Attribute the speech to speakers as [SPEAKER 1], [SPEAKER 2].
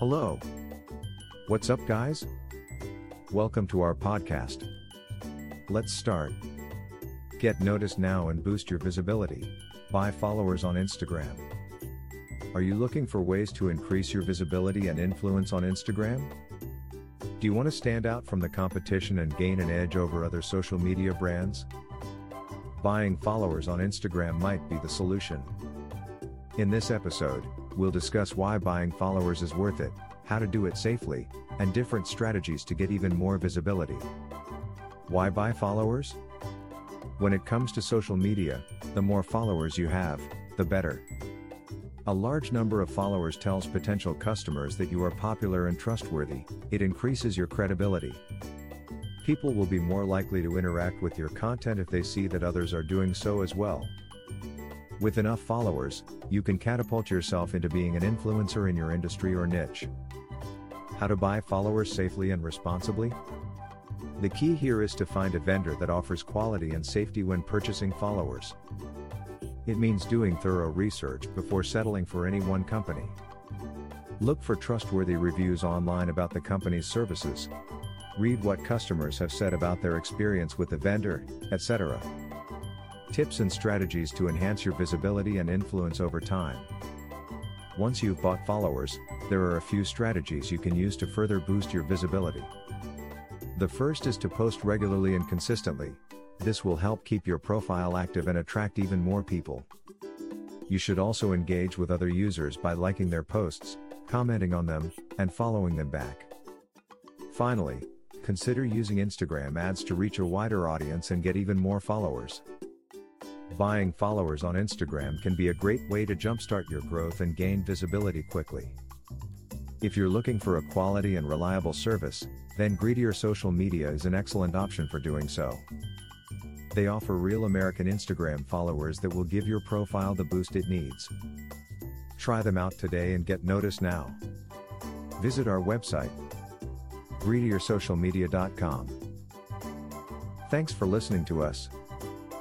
[SPEAKER 1] Hello. What's up, guys? Welcome to our podcast. Let's start. Get noticed now and boost your visibility. Buy followers on Instagram. Are you looking for ways to increase your visibility and influence on Instagram? Do you want to stand out from the competition and gain an edge over other social media brands? Buying followers on Instagram might be the solution. In this episode, we'll discuss why buying followers is worth it, how to do it safely, and different strategies to get even more visibility. Why buy followers? When it comes to social media, the more followers you have, the better. A large number of followers tells potential customers that you are popular and trustworthy, it increases your credibility. People will be more likely to interact with your content if they see that others are doing so as well. With enough followers, you can catapult yourself into being an influencer in your industry or niche. How to buy followers safely and responsibly? The key here is to find a vendor that offers quality and safety when purchasing followers. It means doing thorough research before settling for any one company. Look for trustworthy reviews online about the company's services. Read what customers have said about their experience with the vendor, etc. Tips and strategies to enhance your visibility and influence over time. Once you've bought followers, there are a few strategies you can use to further boost your visibility. The first is to post regularly and consistently. This will help keep your profile active and attract even more people. You should also engage with other users by liking their posts, commenting on them, and following them back. Finally, consider using Instagram ads to reach a wider audience and get even more followers. Buying followers on Instagram can be a great way to jumpstart your growth and gain visibility quickly. If you're looking for a quality and reliable service, then Greedier Social Media is an excellent option for doing so. They offer real American Instagram followers that will give your profile the boost it needs. Try them out today and get noticed now. Visit our website, greediersocialmedia.com. Thanks for listening to us.